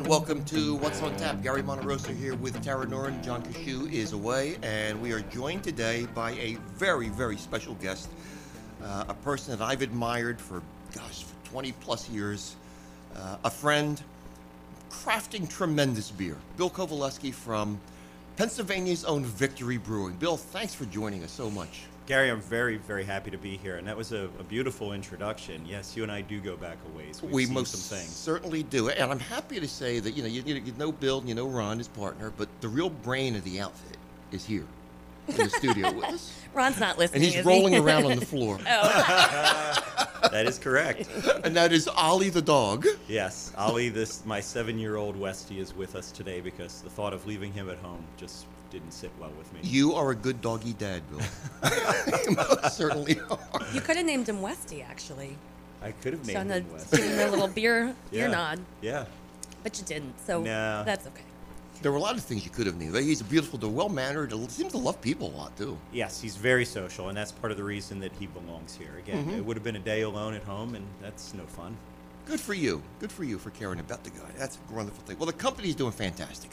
Everyone, welcome to What's on Tap. Gary Monterosa here with Tara Nurin. John Cashew is away, and we are joined today by a very, very special guest, uh, a person that I've admired for, gosh, for 20 plus years, uh, a friend, crafting tremendous beer. Bill Covaleski from Pennsylvania's own Victory Brewing. Bill, thanks for joining us so much. Gary, I'm very, very happy to be here, and that was a, a beautiful introduction. Yes, you and I do go back a ways. We've we seen most some things. certainly do, and I'm happy to say that you know you, you you know Bill, and you know Ron, his partner, but the real brain of the outfit is here in the studio with us, Ron's not listening. and he's is rolling he? around on the floor, oh. That is correct. and that is Ollie the dog. yes, Ollie, this my seven-year-old Westie is with us today because the thought of leaving him at home just didn't sit well with me. You are a good doggy dad, Bill. you most certainly are. You could have named him Westy, actually. I could have named a, him Wes. given him a little beer, Yeah. beer nod, Yeah. but you didn't. So No. that's okay. There were a lot of things you could have named. He's a beautiful, well mannered. Seems to love people a lot too. Yes, he's very social, and that's part of the reason that he belongs here. Again, Mm-hmm. it would have been a day alone at home, and that's no fun. Good for you. Good for you for caring about the guy. That's a wonderful thing. Well, the company's doing fantastic.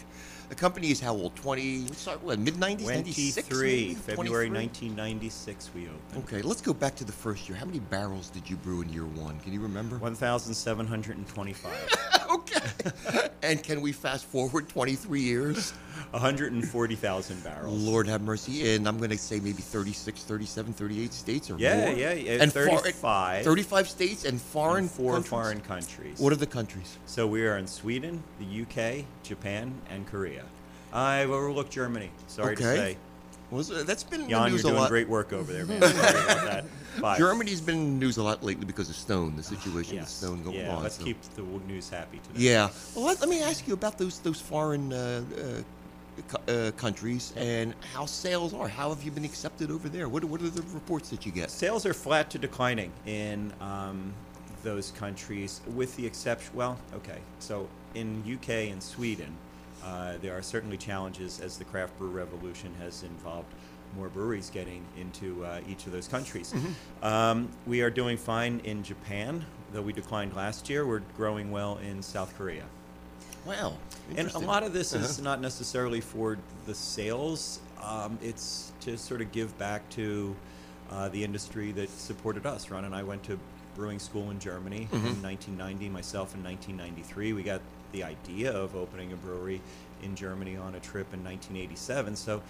The company is how old? 20, sorry, what, mid 90s? 23, February 1996, we opened. Okay, let's go back to the first year. How many barrels did you brew in year one? Can you remember? 1,725. okay. and can we fast forward 23 years? 140,000 barrels. Lord have mercy. And I'm going to say maybe 36, 37, 38 states or Yeah, more. yeah, yeah, And far- 35. 35 states and foreign and four countries? foreign countries. What are the countries? so we are in Sweden, the UK, Japan, and Korea. I've overlooked Germany. Sorry to say. Was, uh, that's been in Jan, the you're news a doing lot. great work over there, man. Sorry about that. Germany's been in the news a lot lately because of Stone, the situation Yes. with Stone going yeah, on. let's so- keep the news happy today. Yeah. Well, let, let me ask you about those those foreign uh, uh, uh, countries and how sales are. How have you been accepted over there? What, are- what are the reports that you get? Sales are flat to declining in um, those countries, with the exception. Well, okay. So in UK and Sweden, uh, there are certainly challenges as the craft brew revolution has involved more breweries getting into uh, each of those countries. Um, we are doing fine in Japan, though we declined last year. We're growing well in South Korea. Wow. And a lot of this is Uh-huh. not necessarily for the sales. Um, it's to sort of give back to uh, the industry that supported us. Ron and I went to brewing school in Germany Mm-hmm. in 1990. Myself in 1993. We got the idea of opening a brewery in Germany on a trip in 1987. So,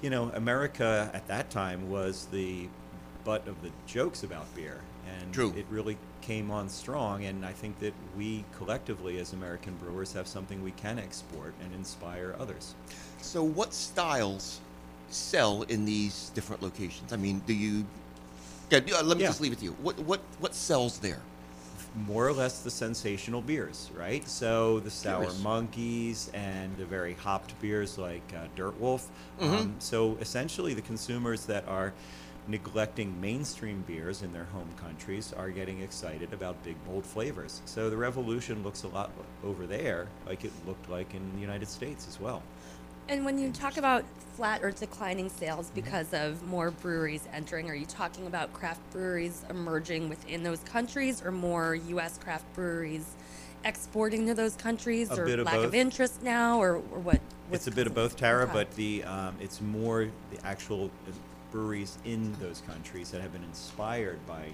you know, America at that time was the butt of the jokes about beer, and True. it really came on strong. And I think that we collectively, as American brewers, have something we can export and inspire others. So, what styles sell in these different locations? I mean, do you? Yeah, uh, let me Yeah. just leave it to you. What what what sells there? More or less the sensational beers, right? So the sour monkeys and the very hopped beers like uh, Dirt Wolf. Mm-hmm. Um, so essentially, the consumers that are neglecting mainstream beers in their home countries are getting excited about big bold flavors. So the revolution looks a lot over there like it looked like in the United States as well. And when you talk about flat or declining sales because of more breweries entering, are you talking about craft breweries emerging within those countries or more U.S. craft breweries exporting to those countries A or bit of lack both. of interest now or, or what? It's a bit of causing both, Tara, Okay. but the um, it's more the actual uh, breweries in those countries that have been inspired by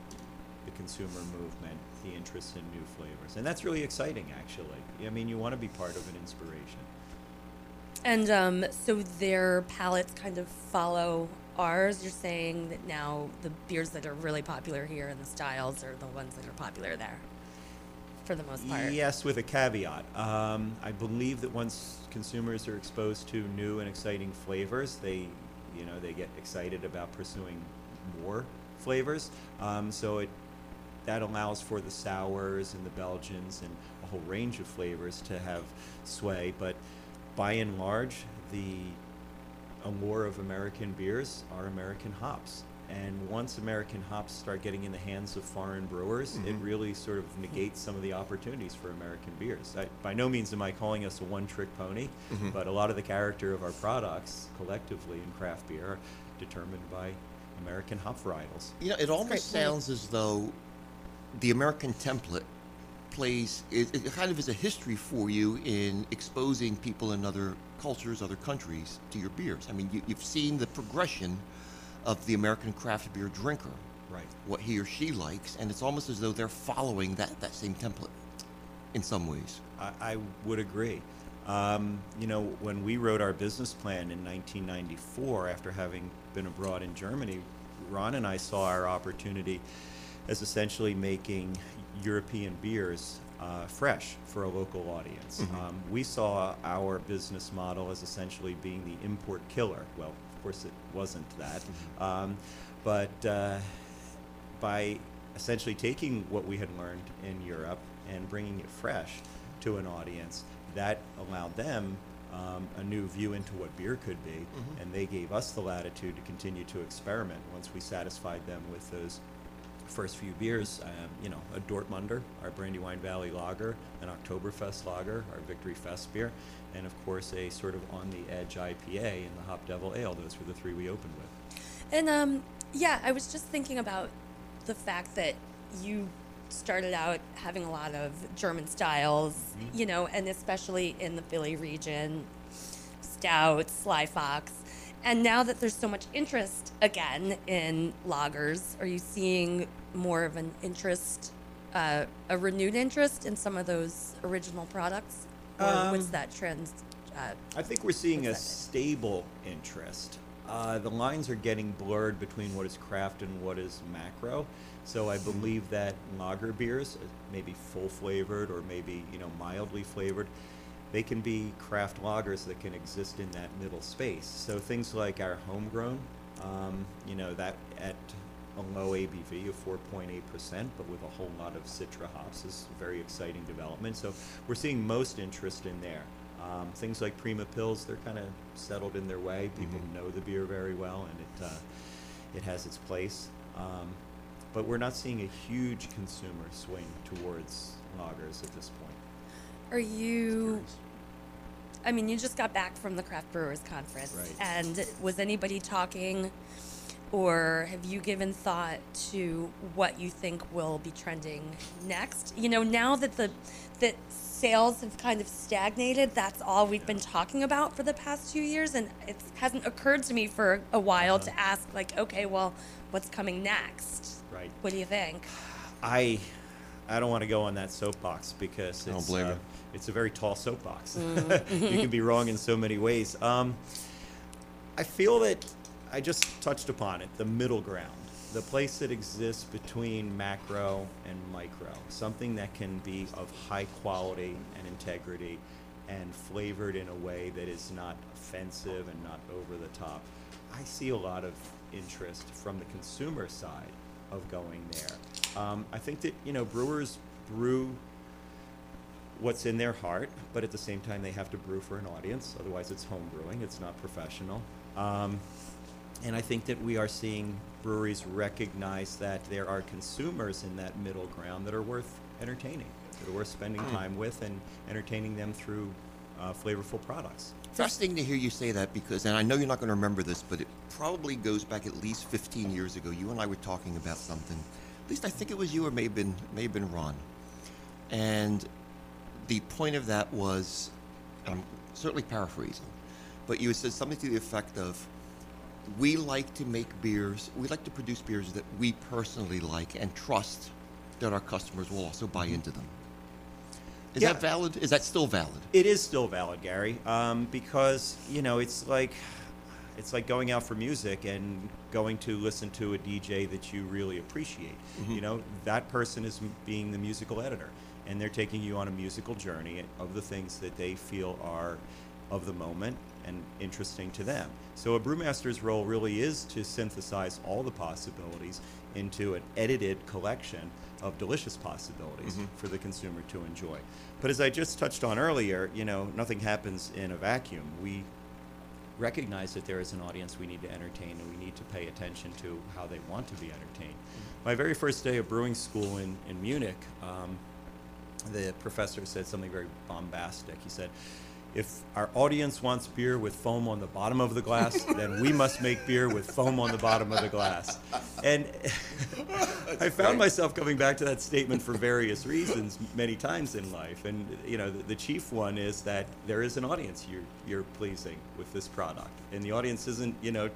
the consumer movement, the interest in new flavors, and that's really exciting. Actually, I mean, you want to be part of an inspiration. And um, so their palates kind of follow ours. You're saying that now the beers that are really popular here and the styles are the ones that are popular there, for the most part. Yes, with a caveat. Um, I believe that once consumers are exposed to new and exciting flavors, they, you know, they get excited about pursuing more flavors. Um, so it that allows for the sours and the Belgians and a whole range of flavors to have sway. But by and large, the allure of American beers are American hops. And once American hops start getting in the hands of foreign brewers, it mm-hmm. really sort of negates some of the opportunities for American beers. I, by no means am I calling us a one trick pony, mm-hmm. but a lot of the character of our products collectively in craft beer are determined by American hop varietals. You know, it almost sounds as though the American template plays it, it kind of is a history for you in exposing people in other cultures, other countries to your beers. I mean, you, you've seen the progression of the American craft beer drinker, Right. what he or she likes, and it's almost as though they're following that, that same template in some ways. I, I would agree. Um, you know, when we wrote our business plan in 1994, after having been abroad in Germany, Ron and I saw our opportunity as essentially making European beers uh, fresh for a local audience. Um, we saw our business model as essentially being the import killer. Well, of course, it wasn't that. Um, but uh, by essentially taking what we had learned in Europe and bringing it fresh to an audience, that allowed them um, a new view into what beer could be, and they gave us the latitude to continue to experiment once we satisfied them with those first few beers. Um, you know, a Dortmunder, our Brandywine Valley Lager, an Oktoberfest Lager, our Victory Fest beer, and of course a sort of on the edge IPA and the Hop Devil Ale. Those were the three we opened with. And um, yeah, I was just thinking about the fact that you started out having a lot of German styles, you know, and especially in the Philly region, stouts, Sly Fox. And now that there's so much interest again in lagers, are you seeing more of an interest, uh, a renewed interest in some of those original products? Or what's Um, that trend? Uh, I think we're seeing a What's that? stable interest. Uh, the lines are getting blurred between what is craft and what is macro. So I believe that lager beers, uh, maybe full flavored or maybe you know mildly flavored, they can be craft lagers that can exist in that middle space. So things like our homegrown, um, you know, that at a low ABV of 4.8%, but with a whole lot of Citra hops is a very exciting development. So we're seeing most interest in there. Um, things like Prima Pils, they're kind of settled in their way. People know the beer very well, and it uh, it has its place. Um, but we're not seeing a huge consumer swing towards lagers at this point. Are you? I mean, you just got back from the Craft Brewers Conference, Right. and was anybody talking, or have you given thought to what you think will be trending next? You know, now that the that sales have kind of stagnated, that's all we've been talking about for the past two years, and it hasn't occurred to me for a while Uh-huh. to ask, like, okay, well, what's coming next? Right. What do you think? I I don't want to go on that soapbox because I don't it's blame uh, you. it's a very tall soapbox. you can be wrong in so many ways. Um, I feel that I just touched upon it, the middle ground, the place that exists between macro and micro, something that can be of high quality and integrity and flavored in a way that is not offensive and not over the top. I see a lot of interest from the consumer side of going there. Um, I think that, you know, brewers brew what's in their heart, but at the same time, they have to brew for an audience. Otherwise, it's home brewing, it's not professional. Um, and I think that we are seeing breweries recognize that there are consumers in that middle ground that are worth entertaining, that are worth spending time with and entertaining them through uh, flavorful products. Fascinating to hear you say that because, and I know you're not going to remember this, but it probably goes back at least 15 years ago. You and I were talking about something. At least I think it was you, or may have been, may have been Ron. And the point of that was, I'm certainly paraphrasing, but you said something to the effect of, we like to make beers, we like to produce beers that we personally like and trust that our customers will also buy into them. Is Yeah. that valid? Is that still valid? It is still valid, Gary, um, because you know it's like it's like going out for music and going to listen to a DJ that you really appreciate. You know that person is being the musical editor, and they're taking you on a musical journey of the things that they feel are of the moment and interesting to them. So a brewmaster's role really is to synthesize all the possibilities into an edited collection of delicious possibilities for the consumer to enjoy. But as I just touched on earlier, you know, nothing happens in a vacuum. We recognize that there is an audience we need to entertain and we need to pay attention to how they want to be entertained. My very first day of brewing school in, in Munich, um, the professor said something very bombastic. He said, if our audience wants beer with foam on the bottom of the glass, then we must make beer with foam on the bottom of the glass. And I found great. myself coming back to that statement for various reasons many times in life. And you know, the, the chief one is that there is an audience you're you're pleasing with this product, and the audience isn't you know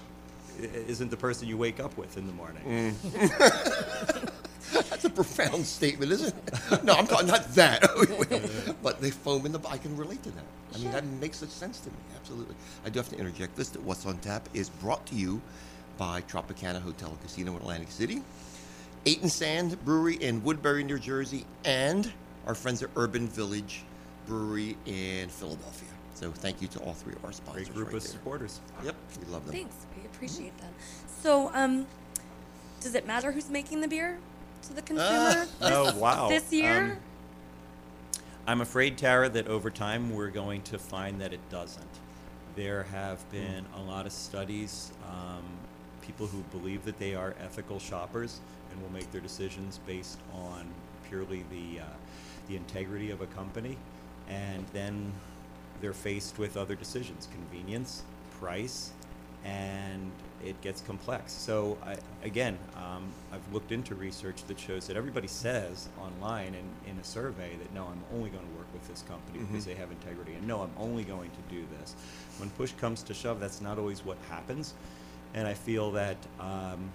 isn't the person you wake up with in the morning. Mm. That's a profound statement, isn't it? No, I'm talking not that, but they foam in the. I can relate to that. I mean, that makes such sense to me. Absolutely. I do have to interject this: that what's on tap is brought to you by Tropicana Hotel and Casino in Atlantic City, Eight and Sand Brewery in Woodbury, New Jersey, and our friends at Urban Village Brewery in Philadelphia. So thank you to all three of our sponsors. Great group right of there. supporters. Yep, we love them. Thanks. We appreciate them. So, um, does it matter who's making the beer to the consumer Oh wow! this year? Um, I'm afraid, Tara, that over time we're going to find that it doesn't. There have been a lot of studies, um, people who believe that they are ethical shoppers and will make their decisions based on purely the uh, the integrity of a company, and then they're faced with other decisions: convenience, price, and it gets complex. So I, again, um, I've looked into research that shows that everybody says online and in a survey that no, I'm only going to work with this company because they have integrity, and no, I'm only going to do this. When push comes to shove, that's not always what happens, and I feel that. Um,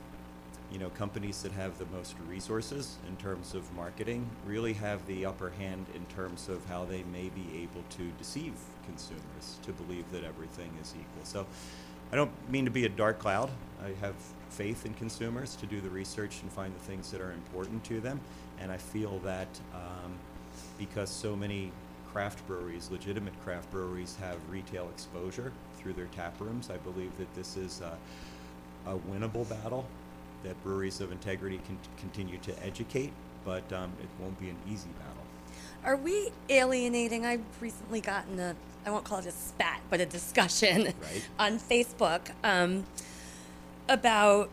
you know, companies that have the most resources in terms of marketing really have the upper hand in terms of how they may be able to deceive consumers to believe that everything is equal. So I don't mean to be a dark cloud. I have faith in consumers to do the research and find the things that are important to them. And I feel that um, because so many craft breweries, legitimate craft breweries, have retail exposure through their tap rooms, I believe that this is a, a winnable battle that breweries of integrity can continue to educate, but um, it won't be an easy battle. Are we alienating? I've recently gotten a, I won't call it a spat, but a discussion Right. on Facebook um, about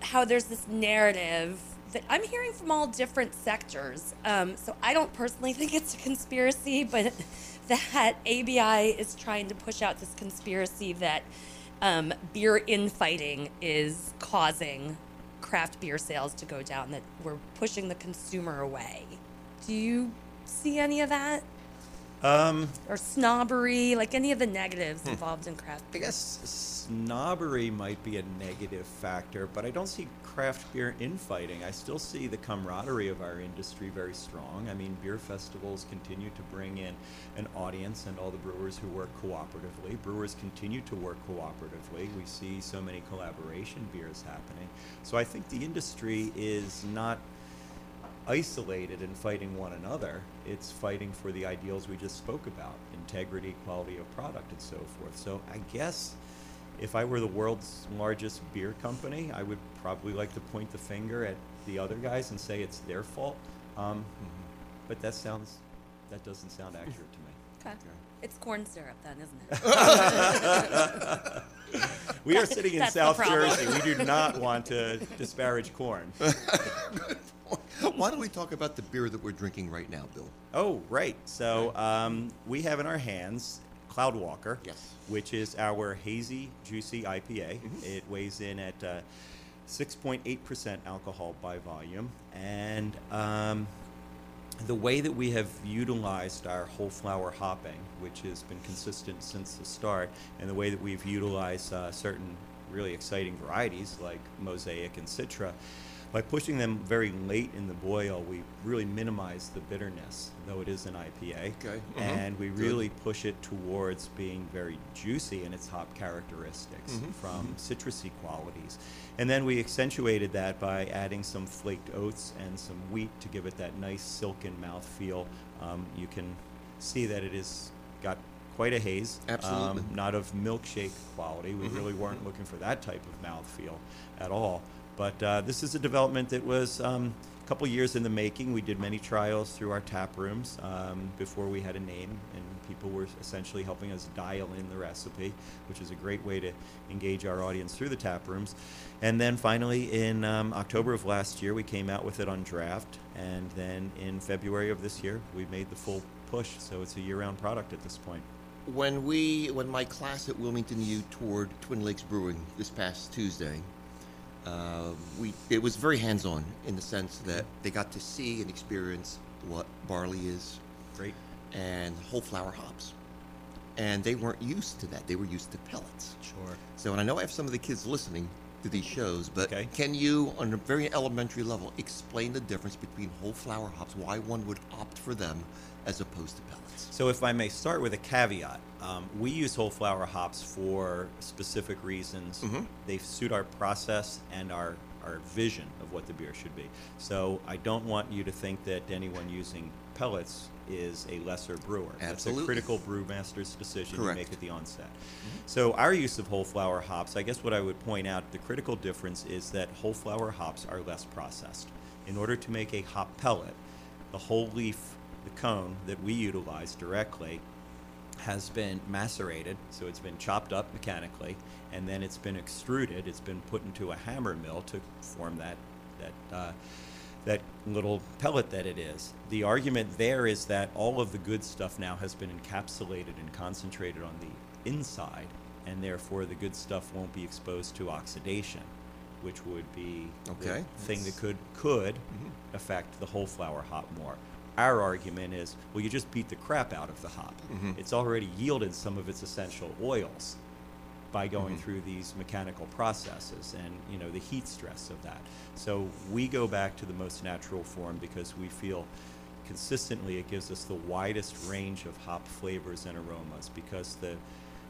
how there's this narrative that I'm hearing from all different sectors. Um, so I don't personally think it's a conspiracy, but that ABI is trying to push out this conspiracy that um, beer infighting is causing craft beer sales to go down, that we're pushing the consumer away. Do you see any of that? Um, Or snobbery, like any of the negatives involved in craft I guess snobbery might be a negative factor, but I don't see craft beer infighting. I still see the camaraderie of our industry very strong. I mean, beer festivals continue to bring in an audience and all the brewers who work cooperatively. Brewers continue to work cooperatively. We see so many collaboration beers happening. So I think the industry is not isolated and fighting one another. It's fighting for the ideals we just spoke about integrity, quality of product, and so forth. So I guess if I were the world's largest beer company, I would probably like to point the finger at the other guys and say it's their fault. Um, But that sounds, that doesn't sound accurate to me. Okay. It's corn syrup then, isn't it? We are sitting in That's the South problem. Jersey. We do not want to disparage corn. Why don't we talk about the beer that we're drinking right now, Bill? Oh, right. So um, we have in our hands Cloudwalker, Yes. which is our hazy, juicy IPA. It weighs in at uh, 6.8% alcohol by volume. And um, the way that we have utilized our whole flower hopping, which has been consistent since the start, and the way that we've utilized uh, certain really exciting varieties like Mosaic and Citra, by pushing them very late in the boil, we really minimize the bitterness, though it is an IPA. Okay. Mhm. And we Good. really push it towards being very juicy in its hop characteristics Mhm. from citrusy qualities. And then we accentuated that by adding some flaked oats and some wheat to give it that nice silken mouthfeel. Um, you can see that it has got quite a haze. Absolutely. Um, not of milkshake quality. We Mhm. really weren't looking for that type of mouthfeel at all. But uh, this is a development that was um, a couple years in the making. We did many trials through our tap rooms um, before we had a name, and people were essentially helping us dial in the recipe, which is a great way to engage our audience through the tap rooms. And then finally, in um, October of last year, we came out with it on draft, and then in February of this year, we made the full push. So it's a year-round product at this point. When we, when my class at Wilmington U toured Twin Lakes Brewing this past Tuesday, uh, we it was very hands-on in the sense that they got to see and experience what barley is Great. and whole flower hops, and they weren't used to that. They were used to pellets. Sure. So, and I know I have some of the kids listening to these shows, but Okay. can you, on a very elementary level, explain the difference between whole flower hops, why one would opt for them as opposed to pellets? So, if I may start with a caveat, um, we use whole flower hops for specific reasons. Mhm. They suit our process and our, our vision of what the beer should be. So, I don't want you to think that anyone using pellets is a lesser brewer. That's a Absolutely. critical brewmaster's decision Correct. you make at the onset. So, our use of whole flower hops, I guess what I would point out, the critical difference is that whole flower hops are less processed. In order to make a hop pellet, the whole leaf, the cone that we utilize directly, has been macerated, so it's been chopped up mechanically, and then it's been extruded. It's been put into a hammer mill to form that that uh, that little pellet that it is. The argument there is that all of the good stuff now has been encapsulated and concentrated on the inside, and therefore the good stuff won't be exposed to oxidation, which would be Okay. the thing that could could affect the whole flower hop more. Our argument is, well, you just beat the crap out of the hop. Mhm. It's already yielded some of its essential oils by going Mhm. through these mechanical processes and you know the heat stress of that. So we go back to the most natural form because we feel consistently it gives us the widest range of hop flavors and aromas because the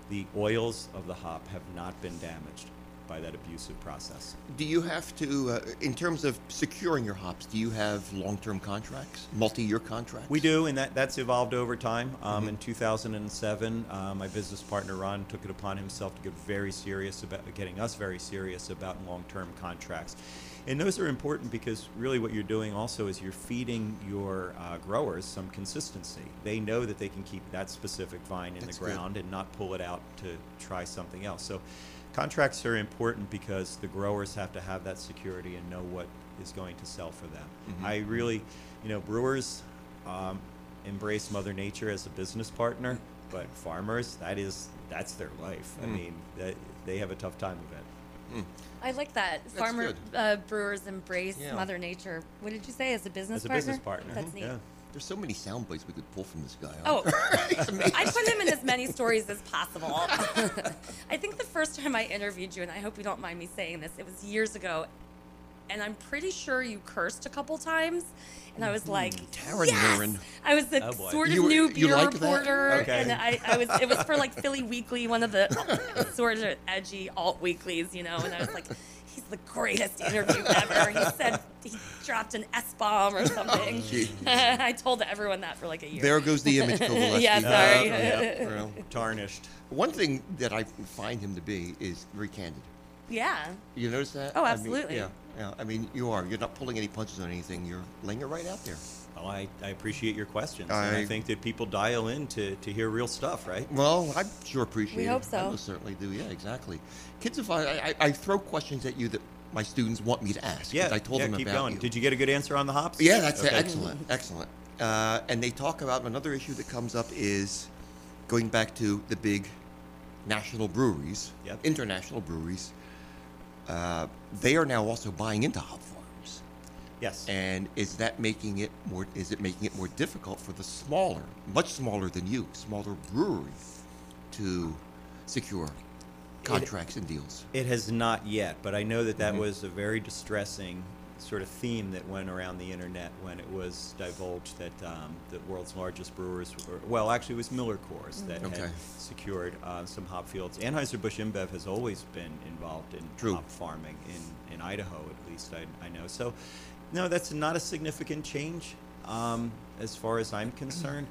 the oils of the hop have not been damaged by that abusive process. Do you have to, uh, in terms of securing your hops, do you have long-term contracts, multi-year contracts? We do, and that, that's evolved over time. Um, Mhm. In 2007, uh, my business partner Ron took it upon himself to get very serious about getting us very serious about long-term contracts. And those are important because really what you're doing also is you're feeding your uh, growers some consistency. They know that they can keep that specific vine in That's the good. ground and not pull it out to try something else. So contracts are important because the growers have to have that security and know what is going to sell for them. Mhm. I really, you know, brewers um, embrace Mother Nature as a business partner, but farmers, that is, that's their life. I Mm. mean, that, they have a tough time of it. Mm. I like that. That's Farmer uh, brewers embrace Yeah. Mother Nature. What did you say as a business As a partner? business partner, That's neat. yeah. There's so many sound bites we could pull from this guy. Oh, I put him in as many stories as possible. I think the first time I interviewed you, and I hope you don't mind me saying this, it was years ago, and I'm pretty sure you cursed a couple times, and I was mm-hmm. like, Tara yes! Nurin. I was the Oh, sort of You new you beer like reporter, Okay. and I, I was it was for like Philly Weekly, one of the sort of edgy alt weeklies, you know, and I was like. He's the greatest interview ever. He said he dropped an S bomb or something. Jeez. I told everyone that for like a year. There goes the image, Covaleski. Yeah, sorry. Uh, You know, Tarnished. One thing that I find him to be is very candid. yeah. You notice that? Oh, I mean, absolutely. yeah, yeah. I mean, you are. You're not pulling any punches on anything. You're laying it right out there. Well, I, I appreciate your questions. and I I- think that people dial in to, to hear real stuff, right? Well, I sure appreciate We it. hope I so. most certainly do. Yeah, exactly. Kids, if I, I, I throw questions at you that my students want me to ask. Yeah, I told yeah, them keep about going. you. Did you get a good answer on the hops? Yeah, that's Okay. excellent. Excellent. Uh, and they talk about another issue that comes up is going back to the big national breweries, Yep. international breweries. Uh, they are now also buying into hop farms. Yes. And is that making it more? Is it making it more difficult for the smaller, much smaller than you, smaller breweries, to secure contracts and deals? It has not yet, but I know that that Mhm. was a very distressing sort of theme that went around the internet when it was divulged that um, the world's largest brewers were, well, actually, it was Miller Coors that Okay. had secured uh, some hop fields. Anheuser-Busch InBev has always been involved in True. hop farming in, in Idaho, at least I, I know. So, no, that's not a significant change um, as far as I'm concerned.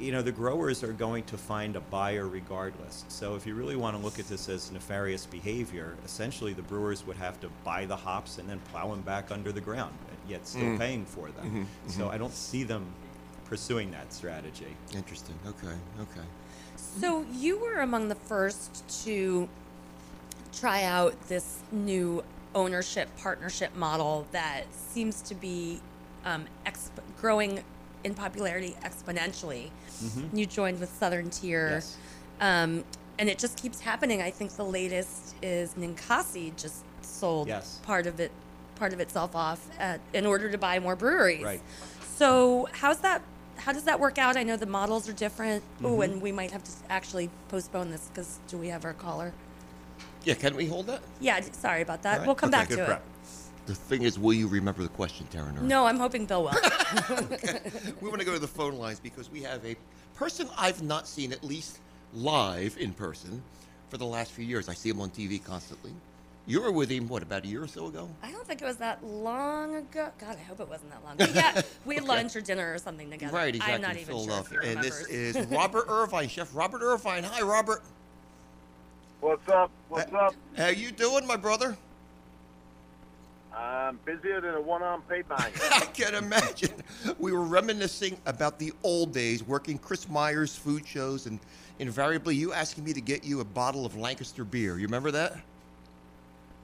you know, the growers are going to find a buyer regardless. So if you really want to look at this as nefarious behavior, essentially the brewers would have to buy the hops and then plow them back under the ground, yet still Mm. paying for them. Mm-hmm, So I don't see them pursuing that strategy. Interesting. Okay. Okay. So you were among the first to try out this new ownership partnership model that seems to be um, exp- growing in popularity exponentially. You joined with Southern Tier, Yes. um, and it just keeps happening. I think the latest is Ninkasi just sold Yes. part of it, part of itself off at, in order to buy more breweries. Right. So how's that? How does that work out? I know the models are different. Oh, Mm-hmm. and we might have to actually postpone this because do we have our caller? Yeah. Can we hold that? Yeah, d- sorry about that. All right. We'll come Okay, back good to prep. it. The thing is, will you remember the question, Tara? Nora? No, I'm hoping Bill will. we want to go to the phone lines because we have a person I've not seen at least live in person for the last few years. I see him on TV constantly. You were with him, what, about a year or so ago? I don't think it was that long ago. God, I hope it wasn't that long. But yeah, we had lunch or dinner or something together. Right, exactly. I'm not even sure if Philadelphia. he and this remembers. is Robert Irvine, Chef Robert Irvine. Hi, Robert. What's up? What's up? How you doing, my brother? I'm busier than a one-armed paper hanger. I can imagine. We were reminiscing about the old days working Chris Myers food shows and invariably you asking me to get you a bottle of Lancaster beer. You remember that?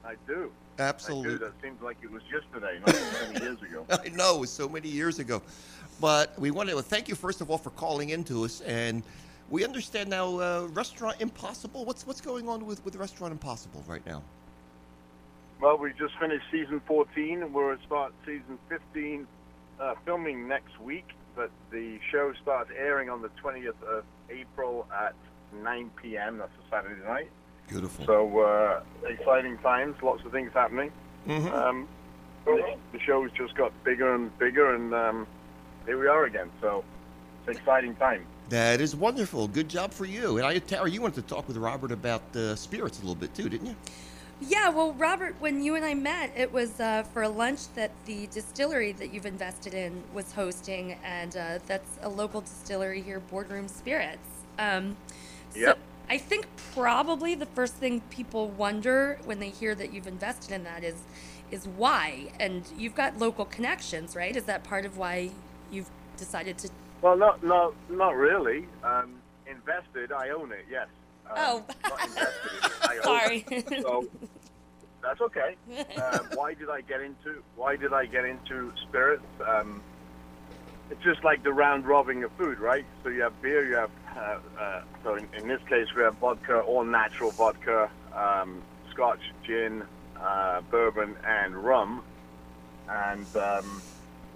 I do. I Absolutely. do. That seems like it was yesterday, not many years ago. I know it was so many years ago, but we wanted to thank you first of all for calling in to us, and we understand now. Uh, Restaurant Impossible. What's what's going on with with Restaurant Impossible right now? Well, we just finished season 14, and we're at start season 15, uh, filming next week. But the show starts airing on the 20th of April at 9 p.m. That's a Saturday night. Beautiful. So uh, exciting times, lots of things happening. Mhm. Um, the, the show's just got bigger and bigger, and um, here we are again. So it's an exciting time. That is wonderful. Good job for you. And I, Tara, you wanted to talk with Robert about uh, spirits a little bit too, didn't you? Yeah, well, Robert, when you and I met, it was uh, for a lunch that the distillery that you've invested in was hosting, and uh, that's a local distillery here, Boardroom Spirits. Um, Yep. I think probably the first thing people wonder when they hear that you've invested in that is, is why. And you've got local connections, right? Is that part of why you've decided to? Well, not not not really. Um, invested, I own it. Yes. Um, Oh. invested in it. Own Sorry. it. So that's okay. Um, why did I get into Why did I get into spirits? Um, it's just like the round robbing of food, right? So you have beer, you have. Uh, uh, so in, in this case, we have vodka, all natural vodka, um, Scotch, gin, uh, bourbon, and rum. And um,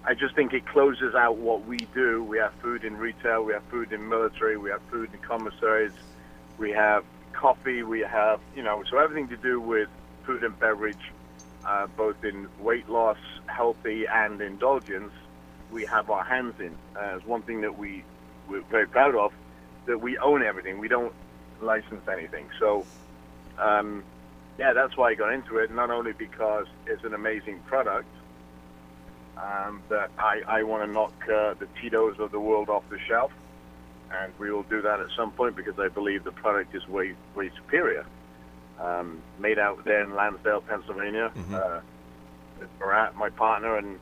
I just think it closes out what we do. We have food in retail, we have food in military, we have food in commissaries, we have coffee, we have, you know, so everything to do with food and beverage, uh, both in weight loss, healthy, and indulgence, we have our hands in. Uh, it's one thing that we, we're very proud of, that we own everything. We don't license anything. So, um, yeah, that's why I got into it, not only because it's an amazing product, um, that I, I want to knock uh, the Tito's of the world off the shelf, and we will do that at some point because I believe the product is way way superior. Um, made out there in Lansdale, Pennsylvania, uh, with Marat, my partner, and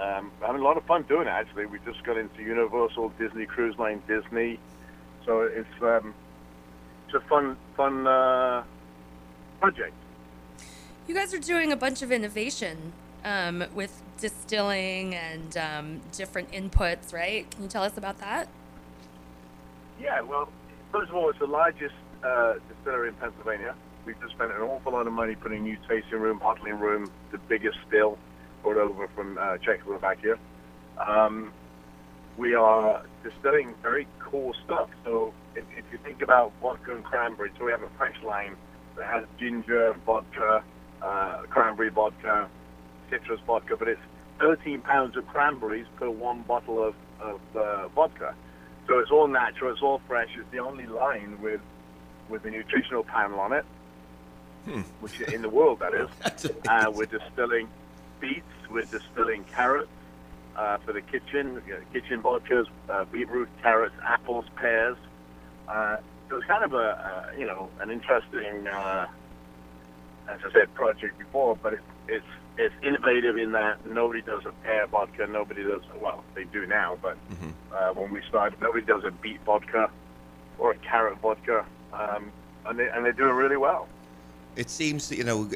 um, having a lot of fun doing it. Actually, we just got into Universal, Disney Cruise Line, Disney, so it's um, it's a fun fun uh, project. You guys are doing a bunch of innovation um, with distilling and um, different inputs, right? Can you tell us about that? Yeah, well, first of all, it's the largest uh, distillery in Pennsylvania. We've just spent an awful lot of money putting a new tasting room, bottling room, the biggest still, brought over from uh, Czechoslovakia. Um, we are distilling very cool stuff. So if, if you think about vodka and cranberry, so we have a fresh line that has ginger, vodka, uh, cranberry vodka, citrus vodka, but it's 13 pounds of cranberries per one bottle of, of uh, vodka. So it's all natural, it's all fresh. It's the only line with with a nutritional panel on it, which in the world that is. Uh, we're distilling beets, we're distilling carrots, uh, for the kitchen, you know, kitchen vodkas, uh, beetroot, carrots, apples, pears. Uh, so it's kind of a, uh, you know, an interesting, uh, as I said, project before, but it, it's it's innovative in that nobody does a pear vodka, nobody does well, they do now, but uh, when we started, nobody does a beet vodka or a carrot vodka, um, and they and they're doing really well. It seems you know,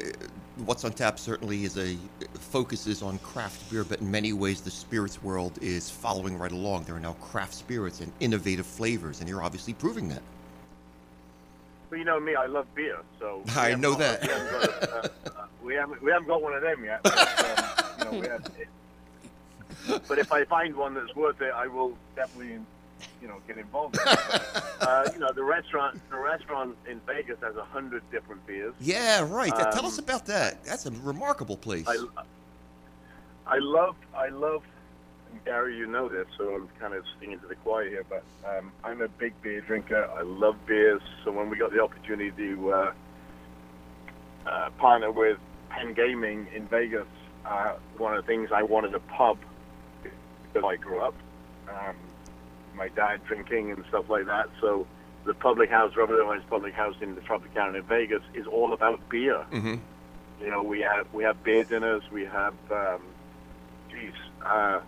what's on tap certainly is a focuses on craft beer, but in many ways the spirits world is following right along. There are now craft spirits and innovative flavors, and you're obviously proving that. But you know me, I love beer, so I know that. We haven't, got, uh, uh, we haven't we haven't got one of them yet. But, um, you know, we have, but if I find one that's worth it, I will definitely, you know, get involved. In uh, you know, the restaurant the restaurant in Vegas has a hundred different beers. Yeah, right. Tell us Um, about that. That's a remarkable place. I, I love, I love, Gary, you know this, so I'm kind of singing to the choir here, but um, I'm a big beer drinker. I love beers. So when we got the opportunity to uh, uh, partner with Penn Gaming in Vegas, uh, one of the things I wanted a pub because I grew up. Um, my dad drinking and stuff like that. So the public house, Robert Irvine's public house in the Tropicana in Vegas, is all about beer. hmm You know, we have we have beer dinners. We have, um, geez, uh,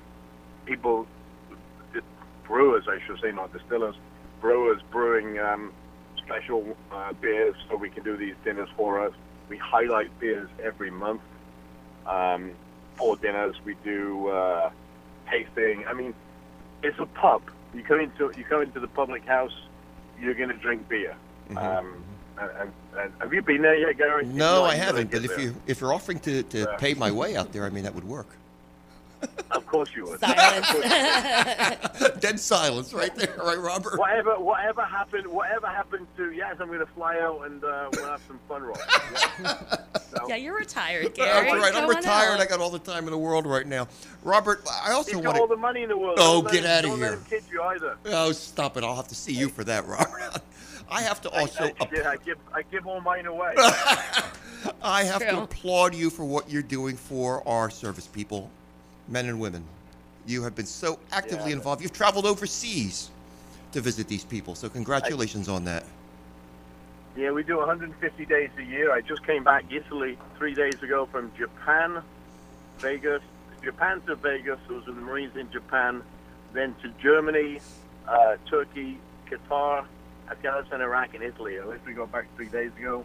people, brewers, I should say, not distillers, brewers brewing um, special uh, beers so we can do these dinners for us. We highlight beers every month. Um, for dinners, we do uh, tasting. I mean, it's a pub. You come into you come into the public house, you're going to drink beer. Um, and, and, and have you been there yet, Gary? No, I haven't. But if there. you if you're offering to, to Yeah. pay my way out there, I mean that would work. of course you would. Silence. Dead silence right there, right, Robert? Whatever, whatever happened, whatever happened to yes, I'm going to fly out and uh, we'll have some fun, Rob. Yeah. So, yeah, you're retired, That's Gary. right. I'm retired. out. I got all the time in the world right now. Robert, I also He's want all the money in the world. Oh, Don't let get him- outta don't here. Let him kid you either. Oh, stop it! I'll have to see you for that, Robert. I have to also. I, yeah, I give, I give all mine away. I have to applaud you for what you're doing for our service people, men and women. You have been so actively Yeah. involved. You've traveled overseas to visit these people, so congratulations on that. yeah, we do 150 days a year. I just came back Italy three days ago from Japan, Vegas, Japan to Vegas. I was with the Marines in Japan, then to Germany, uh, Turkey, Qatar, Afghanistan, Iraq, and Italy. I literally got back three days ago.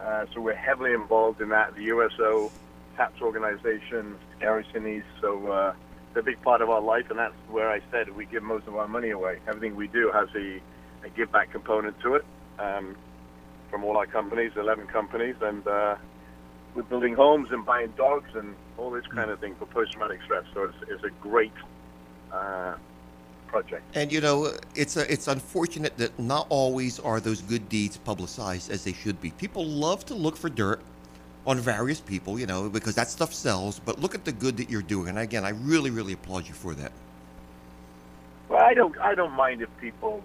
Uh, so we're heavily involved in that. The USO, TAPS organization, Sinise. So uh, it's a big part of our life, and that's where I said we give most of our money away. Everything we do has a, a give back component to it um, from all our companies, 11 companies, and uh, we're building homes and buying dogs and all this kind of thing for post traumatic stress. So it's, it's a great uh, project. And you know, it's a, it's unfortunate that not always are those good deeds publicized as they should be. People love to look for dirt on various people, you know, because that stuff sells. But look at the good that you're doing, and again, I really, really applaud you for that. Well, I don't. I don't mind if people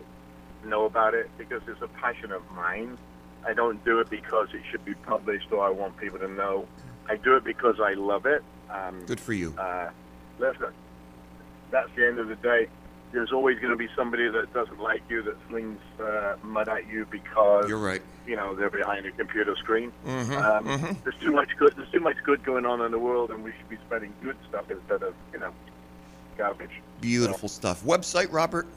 know about it because it's a passion of mine. I don't do it because it should be published or I want people to know. I do it because I love it. Um, Good for you. uh, listen, that's the end of the day. There's always going to be somebody that doesn't like you that slings uh, mud at you because You're right. you know they're behind a computer screen. Mhm, Um, mhm. There's too much good. There's too much good going on in the world, and we should be spreading good stuff instead of you know garbage. Beautiful stuff. Website, Robert?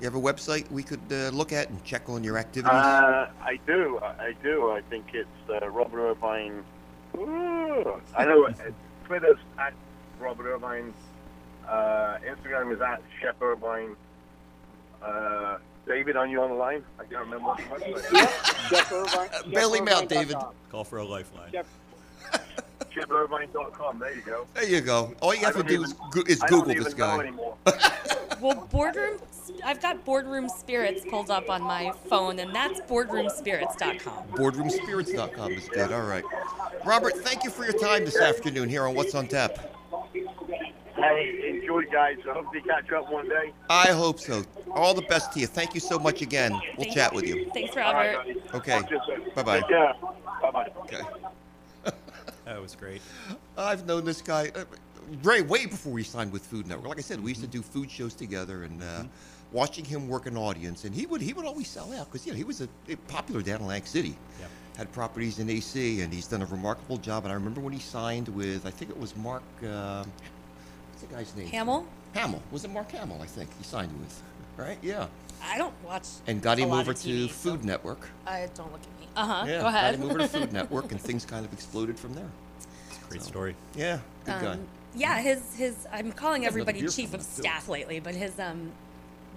You have a website we could uh, look at and check on your activities? Uh, I do. I I do. I think it's uh, Robert Irvine. Ooh, I know. uh, Twitter's at Robert Irvine. Uh, Instagram is at Chef Irvine. Uh, David, are you on the line? I can't remember what the website is. Chef Irvine. Bail him out, David. Call for a lifeline. Jeff, ChefIrvine.com. There you go. there you go. All you have to don't do even- is, go- is I don't Google even this know guy. anymore. Well, boardroom. I've got boardroom spirits pulled up on my phone, and that's boardroomspirits.com. Boardroomspirits.com is good. All right. Robert, thank you for your time this afternoon here on What's on Tap. Hey, enjoy, guys. I hope to catch up one day. I hope so. All the best to you. Thank you so much again. We'll Thank- chat with you. Thanks, All right, Robert. guys. Okay. Talk to you soon. Bye-bye. Take care. Bye bye. Okay. That was great. I've known this guy. uh, very way before we signed with Food Network. Like I said, we used to do food shows together, and uh, Mm-hmm. watching him work an audience, and he would he would always sell out because you know he was a, a popular down in Atlantic City. Yep. Had properties in AC, and he's done a remarkable job. And I remember when he signed with, I think it was Mark. Uh, what's the guy's name? Hamill? Hamill. Was it Mark Hamill? I think he signed with. Right? Yeah. I don't watch. And got a him lot over of to TV, so- Food Network. I don't look at me. Uh huh. yeah. Go ahead. Got him over to Food Network, and things kind of exploded from there. Great story. Yeah. Good guy. Um, yeah, his his I'm calling another everybody beer chief from of that, too. staff lately, but his um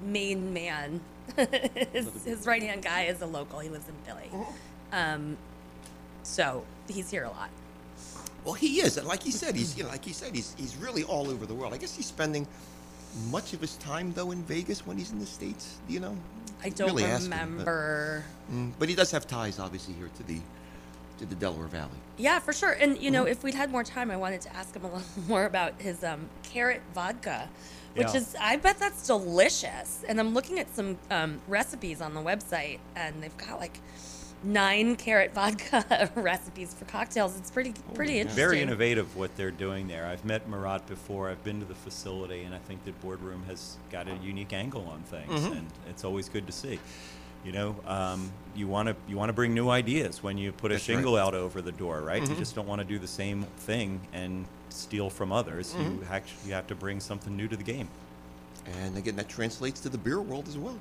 main man, his, his right hand guy is a local. He lives in Philly. Uh-huh. Um, so he's here a lot. Well, he is, and like he said, he's you know, like he said, he's he's really all over the world. I guess he's spending much of his time though in Vegas when he's in the states. Do You know, I don't Really ask him, but- remember. Mm, but he does have ties, obviously, here to the to the Delaware Valley. Yeah, for sure. And you Mm-hmm. know, if we'd had more time, I wanted to ask him a little more about his um, carrot vodka, which Yeah. is I bet that's delicious. And I'm looking at some um, recipes on the website, and they've got like nine carrot vodka recipes for cocktails. It's pretty oh pretty yeah. interesting. Very innovative what they're doing there. I've met Marat before. I've been to the facility, and I think that boardroom has got a unique angle on things, mm-hmm. and it's always good to see. You know, um, you want to you want to bring new ideas when you put a That's right. shingle out over the door, right? You mm-hmm. just don't want to do the same thing and steal from others. You mm-hmm. actually you have to bring something new to the game. And again, that translates to the beer world as well.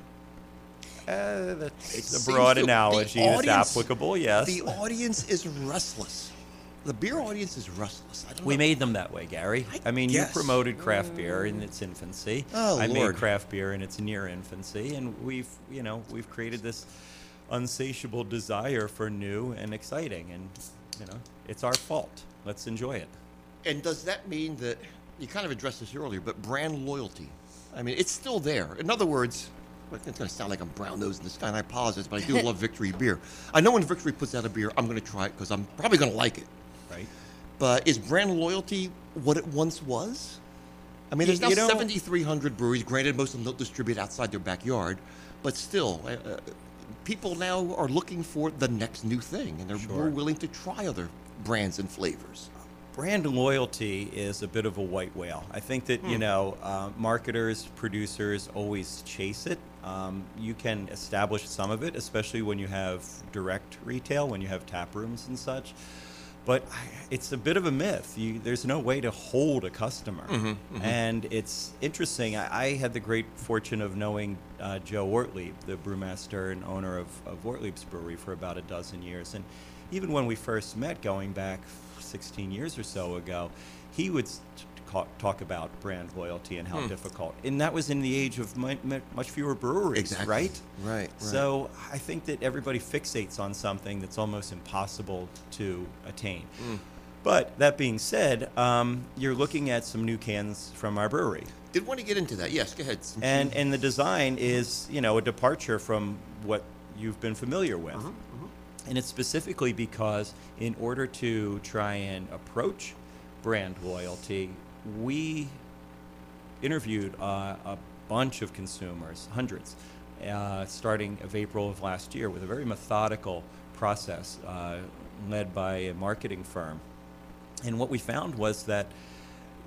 Uh, that's It a broad analogy. It's audience- applicable, yes. The audience is restless. The beer audience is restless. I don't We know. made them that way, Gary. I I, mean, guess. you promoted craft beer in its infancy. Oh, I Lord. made craft beer in its near infancy, and we've, you know, we've created this unsatiable desire for new and exciting, and you know, it's our fault. Let's enjoy it. And does that mean that you kind of addressed this earlier, but brand loyalty? I mean, it's still there. In other words, it's going to sound like I'm brown nosed in the sky, and I apologize, but I do love Victory beer. I know when Victory puts out a beer, I'm going to try it because I'm probably going to like it. Right? But is brand loyalty what it once was? I mean, there's now you know- 7,300 breweries. Granted, most of them don't distribute outside their backyard, but still, uh, uh, people now are looking for the next new thing, and they're more willing to try other brands and flavors. Brand loyalty is a bit of a white whale. I think that you know, uh, marketers, producers always chase it. Um, you can establish some of it, especially when you have direct retail, when you have tap rooms and such. But I- it's a bit of a myth. You, there's no way to hold a customer, and it's interesting. I, I had the great fortune of knowing uh, Joe Ortlieb, the brewmaster and owner of, of Ortlieb's Brewery, for about a dozen years. And even when we first met, going back 16 years or so ago, he would talk about brand loyalty and how difficult. And that was in the age of mu- much fewer breweries, Exactly. right? Right, right. So I think that everybody fixates on something that's almost impossible to attain. Mm. But that being said, um, you're looking at some new cans from our brewery. Did want to get into that? Yes, go ahead. And and the design is, you know, a departure from what you've been familiar with. Uh-huh, And it's specifically because in order to try and approach brand loyalty, we interviewed uh, a bunch of consumers, hundreds, uh, starting of April of last year with a very methodical process uh, led by a marketing firm. And what we found was that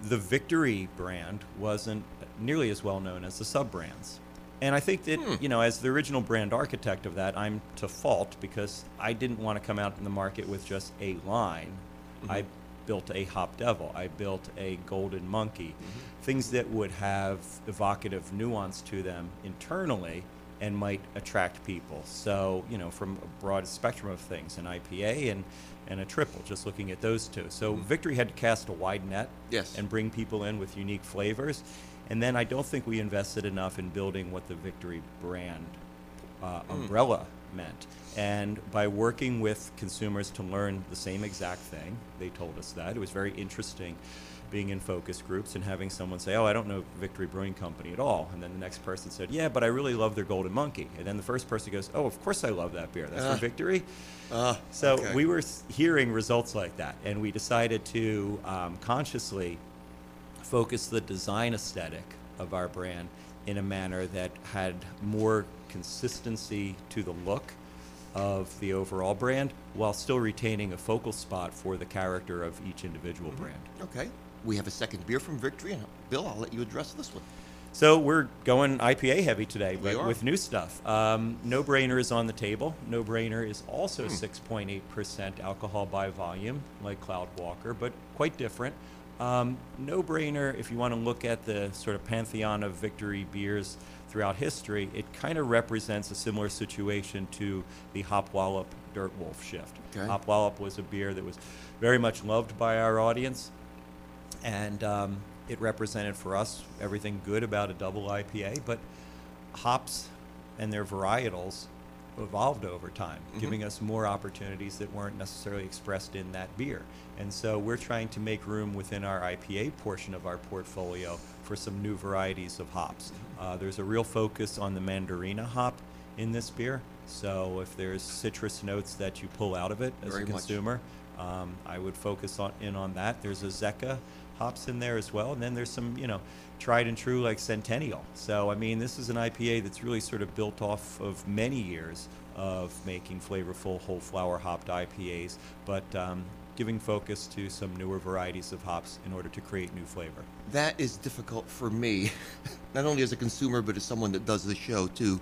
the Victory brand wasn't nearly as well known as the sub brands. And I think that, you know, as the original brand architect of that, I'm to fault because I didn't want to come out in the market with just a line. I built a Hop Devil, I built a Golden Monkey, mm-hmm. things that would have evocative nuance to them internally and might attract people. So, you know, from a broad spectrum of things, an IPA and, and a triple, just looking at those two. So, mm-hmm. Victory had to cast a wide net Yes. and bring people in with unique flavors. And then I don't think we invested enough in building what the Victory brand uh, mm. umbrella meant. And by working with consumers to learn the same exact thing, they told us that. It was very interesting being in focus groups and having someone say, Oh, I don't know Victory Brewing Company at all. And then the next person said, Yeah, but I really love their Golden Monkey. And then the first person goes, Oh, of course I love that beer. That's Ah. from Victory. Ah, So okay. we were hearing results like that, and we decided to um, consciously focus the design aesthetic of our brand in a manner that had more consistency to the look of the overall brand while still retaining a focal spot for the character of each individual brand. Okay. we have a second beer from Victory, and Bill, I'll let you address this one. So we're going IPA heavy today, We but are. with new stuff. Um, no Brainer is on the table. No Brainer is also Hmm. 6.8% alcohol by volume, like Cloud Walker, but quite different. Um, no Brainer, if you want to look at the sort of pantheon of victory beers throughout history, it kind of represents a similar situation to the Hop Wallop Dirt Wolf shift. Okay. Hop Wallop was a beer that was very much loved by our audience and um, it represented for us everything good about a double IPA. But hops and their varietals evolved over time, giving us more opportunities that weren't necessarily expressed in that beer. And so we're trying to make room within our IPA portion of our portfolio for some new varieties of hops. Uh, there's a real focus on the mandarina hop in this beer. So if there's citrus notes that you pull out of it as Very a consumer, um, I would focus on in on that. There's a Zeka hops in there as well, and then there's some you know tried and true like Centennial. So I mean, this is an IPA that's really sort of built off of many years of making flavorful whole flower hopped IPAs, but um, giving focus to some newer varieties of hops in order to create new flavor. That is difficult for me, not only as a consumer, but as someone that does the show to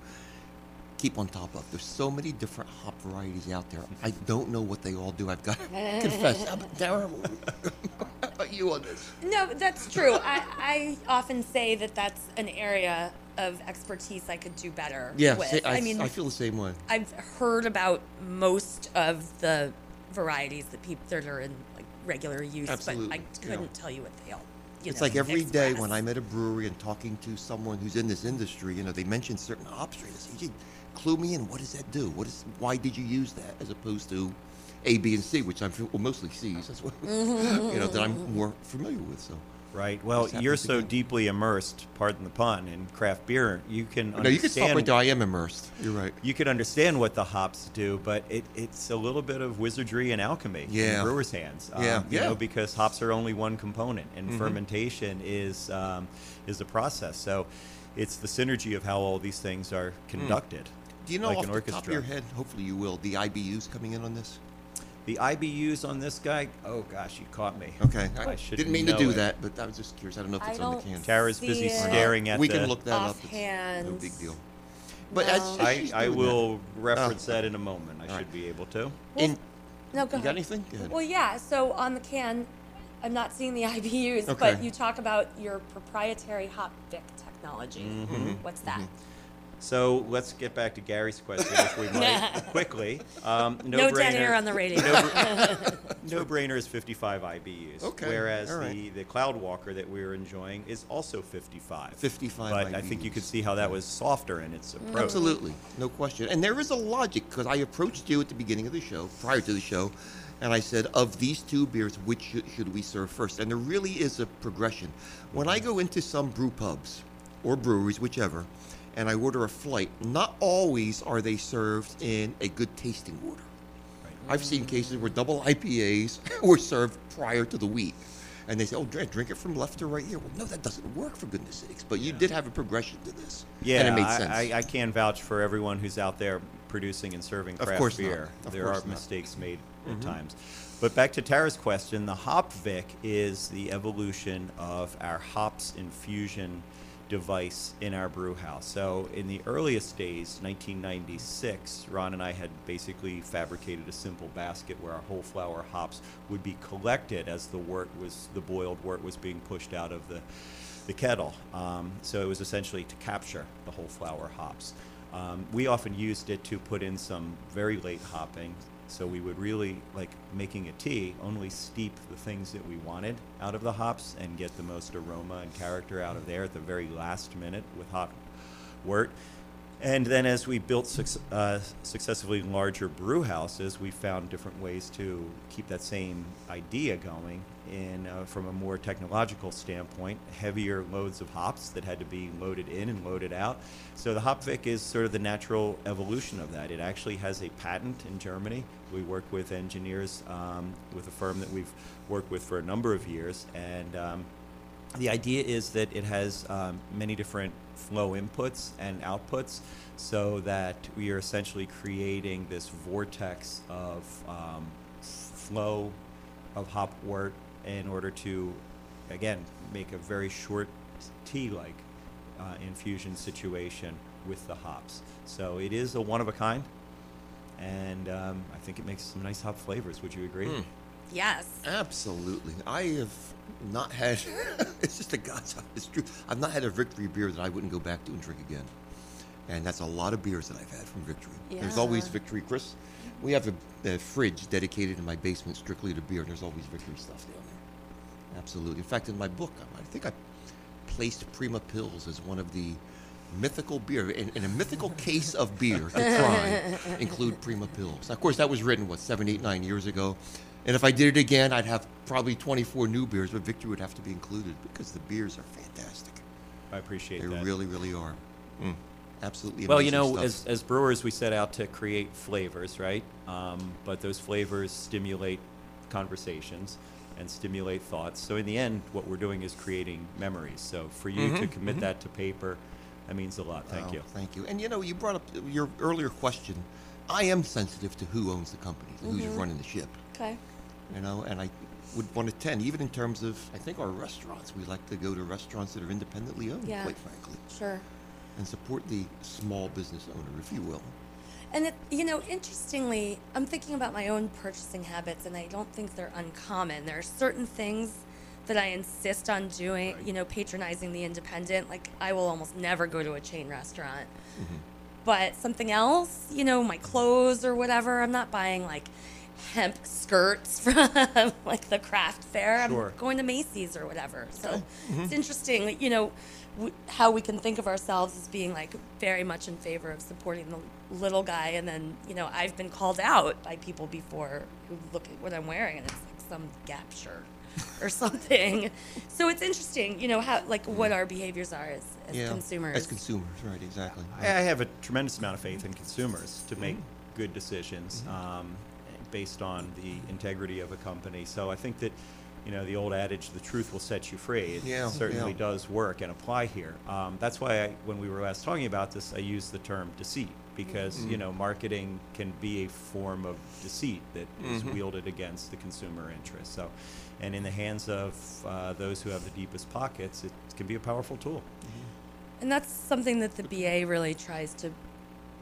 keep on top of. There's so many different hop varieties out there. I don't know what they all do. I've got to confess. I'm terrible. How about you on this? No, that's true. I, I often say that that's an area of expertise I could do better Yeah, with. I, I mean, I feel the same way. I've heard about most of the varieties that people that are in like regular use, Absolutely, but I couldn't tell you what they all. You It's know, like every day express. when I'm at a brewery and talking to someone who's in this industry, you know, they mention certain hop strains. Clue me in. What does that do? What is? Why did you use that as opposed to A, B, and C, which I'm well, mostly C's. That's what you know that I'm more familiar with. So Right. Well, you're so be- deeply immersed, pardon the pun, in craft beer, you can no, you can stop understand right there. I am immersed. You're right. you could understand what the hops do, but it, it's a little bit of wizardry and alchemy Yeah. in brewer's hands. Um, Yeah, you yeah. know, because hops are only one component, and Mhm. fermentation is um, is a process. So it's the synergy of how all these things are conducted. Do you know like off an the top of your head? Hopefully you will. The IBUs coming in on this. The IBUs on this guy, oh gosh, you caught me. Okay. I should didn't mean to do it. that, but I was just curious. I don't know if I it's on the can. Tara's see busy it staring at we the. can look that up. It's no offhand. big deal. But No. as I, I doing will reference Oh. that in a moment. I All should right. be able to. that, in, No, go you ahead. got anything? Go ahead. Well, yeah. So on the can, I'm not seeing the IBUs, Okay. but you talk about your proprietary hop Vic technology. Mhm. What's that? So let's get back to Gary's question, if we might, quickly. Um, no, No, brainer, dead air on the radio. No brainer is 55 IBUs. Okay, Whereas all right. the, the Cloud Walker that we were enjoying is also 55. 55 But I think you could see how that was softer in its approach. Absolutely, no question. And there is a logic because I approached you at the beginning of the show, prior to the show, and I said, of these two beers, which should, should we serve first? And there really is a progression. When I go into some brew pubs or breweries, whichever, and I order a flight, not always are they served in a good tasting order. I've seen cases where double IPAs were served prior to the wheat. And they say, oh, drink, drink it from left to right here. Well, no, that doesn't work, for goodness sakes. But you Yeah. did have a progression to this. Yeah, And it made sense. I, I can vouch for everyone who's out there producing and serving Of craft course not. beer. Of there course are not. mistakes made at Mhm. times. But back to Tara's question, the Hop Vic is the evolution of our hops infusion device in our brew house. So in the earliest days, 1996, Ron and I had basically fabricated a simple basket where our whole flower hops would be collected as the wort was the boiled wort was being pushed out of the the kettle. Um, so it was essentially to capture the whole flower hops. Um, we often used it to put in some very late hopping. So we would really, like making a tea, only steep the things that we wanted out of the hops and get the most aroma and character out of there at the very last minute with hot wort. And then as we built uh, successively larger brew houses, we found different ways to keep that same idea going in, uh, from a more technological standpoint, heavier loads of hops that had to be loaded in and loaded out. So the Hop Vic is sort of the natural evolution of that. It actually has a patent in Germany. We work with engineers um, with a firm that we've worked with for a number of years, and um, the idea is that it has um, many different flow inputs and outputs so that we are essentially creating this vortex of um, flow of hop wort in order to again, make a very short tea-like uh, infusion situation with the hops. So it is a one of a kind, and um, I think it makes some nice hop flavors. Would you agree? Yes. Absolutely. I have not had, it's just a God's honest truth. I've not had a victory beer that I wouldn't go back to and drink again. And that's a lot of beers that I've had from Victory. There's always Victory, Chris. We have a, a fridge dedicated in my basement strictly to beer, and there's always Victory stuff down there. Absolutely. In fact, in my book, I I think I placed Prima Pils as one of the mythical beer in, in a mythical case of beer to try. include Prima Pils. Of course, that was written what seven, eight, nine years ago. And if I did it again, I'd have probably 24 new beers, but Victory would have to be included because the beers are fantastic. I appreciate They that. They really, really are. Mm. Absolutely. Well, you know, stuff. as, as brewers, we set out to create flavors, right? Um, but those flavors stimulate conversations and stimulate thoughts. So in the end, what we're doing is creating memories. So for you to commit that to paper, that means a lot. Thank Oh, you. Thank you. And you know, you brought up your earlier question. I am sensitive to who owns the company, who's Mm-hmm. running the ship. Okay. You know, and I would want to tend, even in terms of, I think our restaurants. We like to go to restaurants that are independently owned, Yeah. quite frankly, Sure. and support the small business owner, if you will. And it, you know, interestingly, I'm thinking about my own purchasing habits, and I don't think they're uncommon. There are certain things that I insist on doing. You know, patronizing the independent. Like I will almost never go to a chain restaurant. Mm-hmm. But something else, you know, my clothes or whatever, I'm not buying like hemp skirts from like the craft fair. Sure. I'm going to Macy's or whatever. So mm-hmm. it's interesting, you know, w- how we can think of ourselves as being like very much in favor of supporting the little guy. And then, you know, I've been called out by people before who look at what I'm wearing and it's like some Gap shirt or something. so it's interesting, you know, how like what our behaviors are as, as consumers. As consumers, right, exactly. I I have a tremendous amount of faith in consumers to make good decisions um, based on the integrity of a company. So I think that, you know, the old adage, "the truth will set you free," it Yeah, certainly yeah. does work and apply here. Um, that's why, I, when we were last talking about this, I used the term deceit because you know marketing can be a form of deceit that is wielded against the consumer interest. So, and in the hands of uh, those who have the deepest pockets, it can be a powerful tool. Mm-hmm. And that's something that the BA really tries to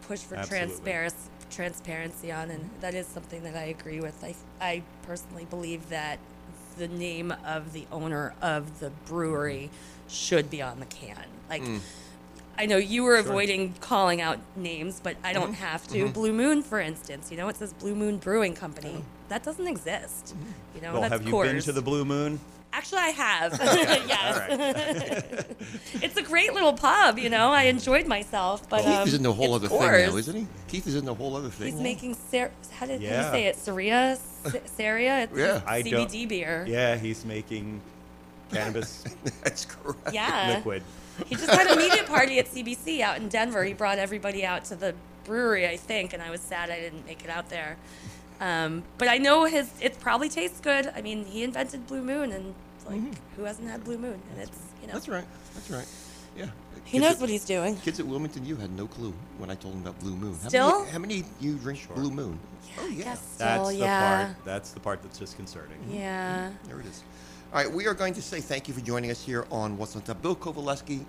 push for transparency, transparency on, and that is something that I agree with. I, I personally believe that the name of the owner of the brewery mm-hmm. should be on the can. Like, mm. I know you were avoiding calling out names, but I don't mm-hmm. have to. Blue Moon, for instance, you know, it says Blue Moon Brewing Company. Oh. That doesn't exist. You know, Well, that's have you been Coors. to the Blue Moon? Actually, I have. All yes. right. it's a great little pub, you know. I enjoyed myself, but Keith um, is in the whole it's other thing now, isn't he? Keith is in the whole other thing. He's now. making ser- how did Yeah. he say it? Ceria, Ceria. It's Yeah. I don't- CBD beer. Yeah, he's making cannabis That's correct. Yeah. liquid. He just had a media party at CBC out in Denver. He brought everybody out to the brewery, I think, and I was sad I didn't make it out there. Um, but I know his it probably tastes good. I mean, he invented Blue Moon, and like, mm-hmm. who hasn't had Blue Moon? And it's you know, That's right. That's right. Yeah. he Kids knows at- what he's doing. Kids at Wilmington, you had no clue when I told them about Blue Moon. How Still? Many, how many you drink Sure. Blue Moon? oh yeah. Yes, That's still, the yeah, part. That's the part that's disconcerting. Mm-hmm. yeah. Mm-hmm. There it is. All right, we are going to say thank you for joining us here on What's on Top. Bill Covaleski,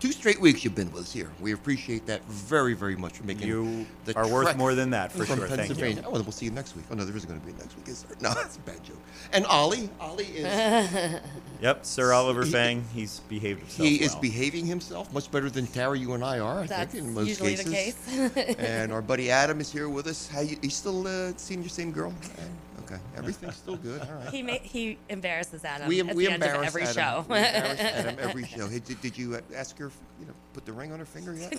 two straight weeks you've been with us here. We appreciate that very, very much for making You the are worth more than that, for from sure. Thank you. Oh, well, we'll see you next week. Oh no, there isn't going to be next week, is there? No, that's a bad joke. And Ollie, Ollie is Yep, Sir Oliver He- Fang. He's behaved himself he is behaving himself much better than Tara, you and I are. I That's think in most usually cases. the case. and our buddy Adam is here with us. How you? You still uh, seeing your same girl? Okay, everything's still good. All right. he ma- he embarrasses Adam we at we the end of embarrass every Adam. show. We embarrass Adam every show. Hey, did, did you uh, ask her, you know, put the ring on her finger yet?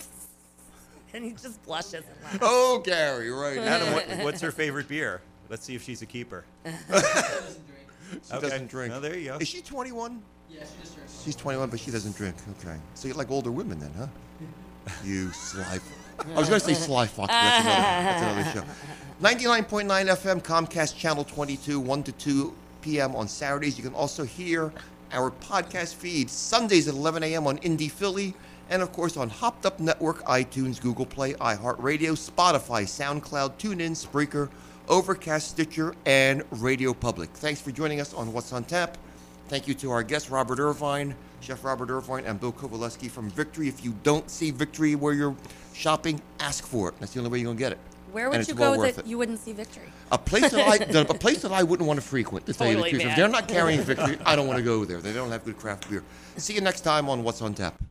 and he just blushes and laughs. oh, Gary, right. Adam, what, what's her favorite beer? Let's see if she's a keeper. She Okay. doesn't drink. No, there you go. Is she 21? Yeah, she just turned. She's 21, but she doesn't drink. Okay. So you like older women then, huh? You sly. I was going to say sly fox, but that's another, that's another show. 99.9 FM, Comcast Channel 22, 1 to 2 p.m. on Saturdays. You can also hear our podcast feed Sundays at 11 a.m. on Indie Philly, and of course on Hopped Up Network, iTunes, Google Play, iHeartRadio, Spotify, SoundCloud, TuneIn, Spreaker, Overcast, Stitcher, and Radio Public. Thanks for joining us on What's on Tap. Thank you to our guests, Robert Irvine, Chef Robert Irvine, and Bill Covaleski from Victory. If you don't see Victory where you're shopping, ask for it. That's the only way you're going to get it. Where would it's you well go worth that it. you wouldn't see victory? A place that I, the- a place that I wouldn't want to frequent, to tell you the truth. If they're not carrying Victory, I don't want to go there. They don't have good craft beer. See you next time on What's on Tap.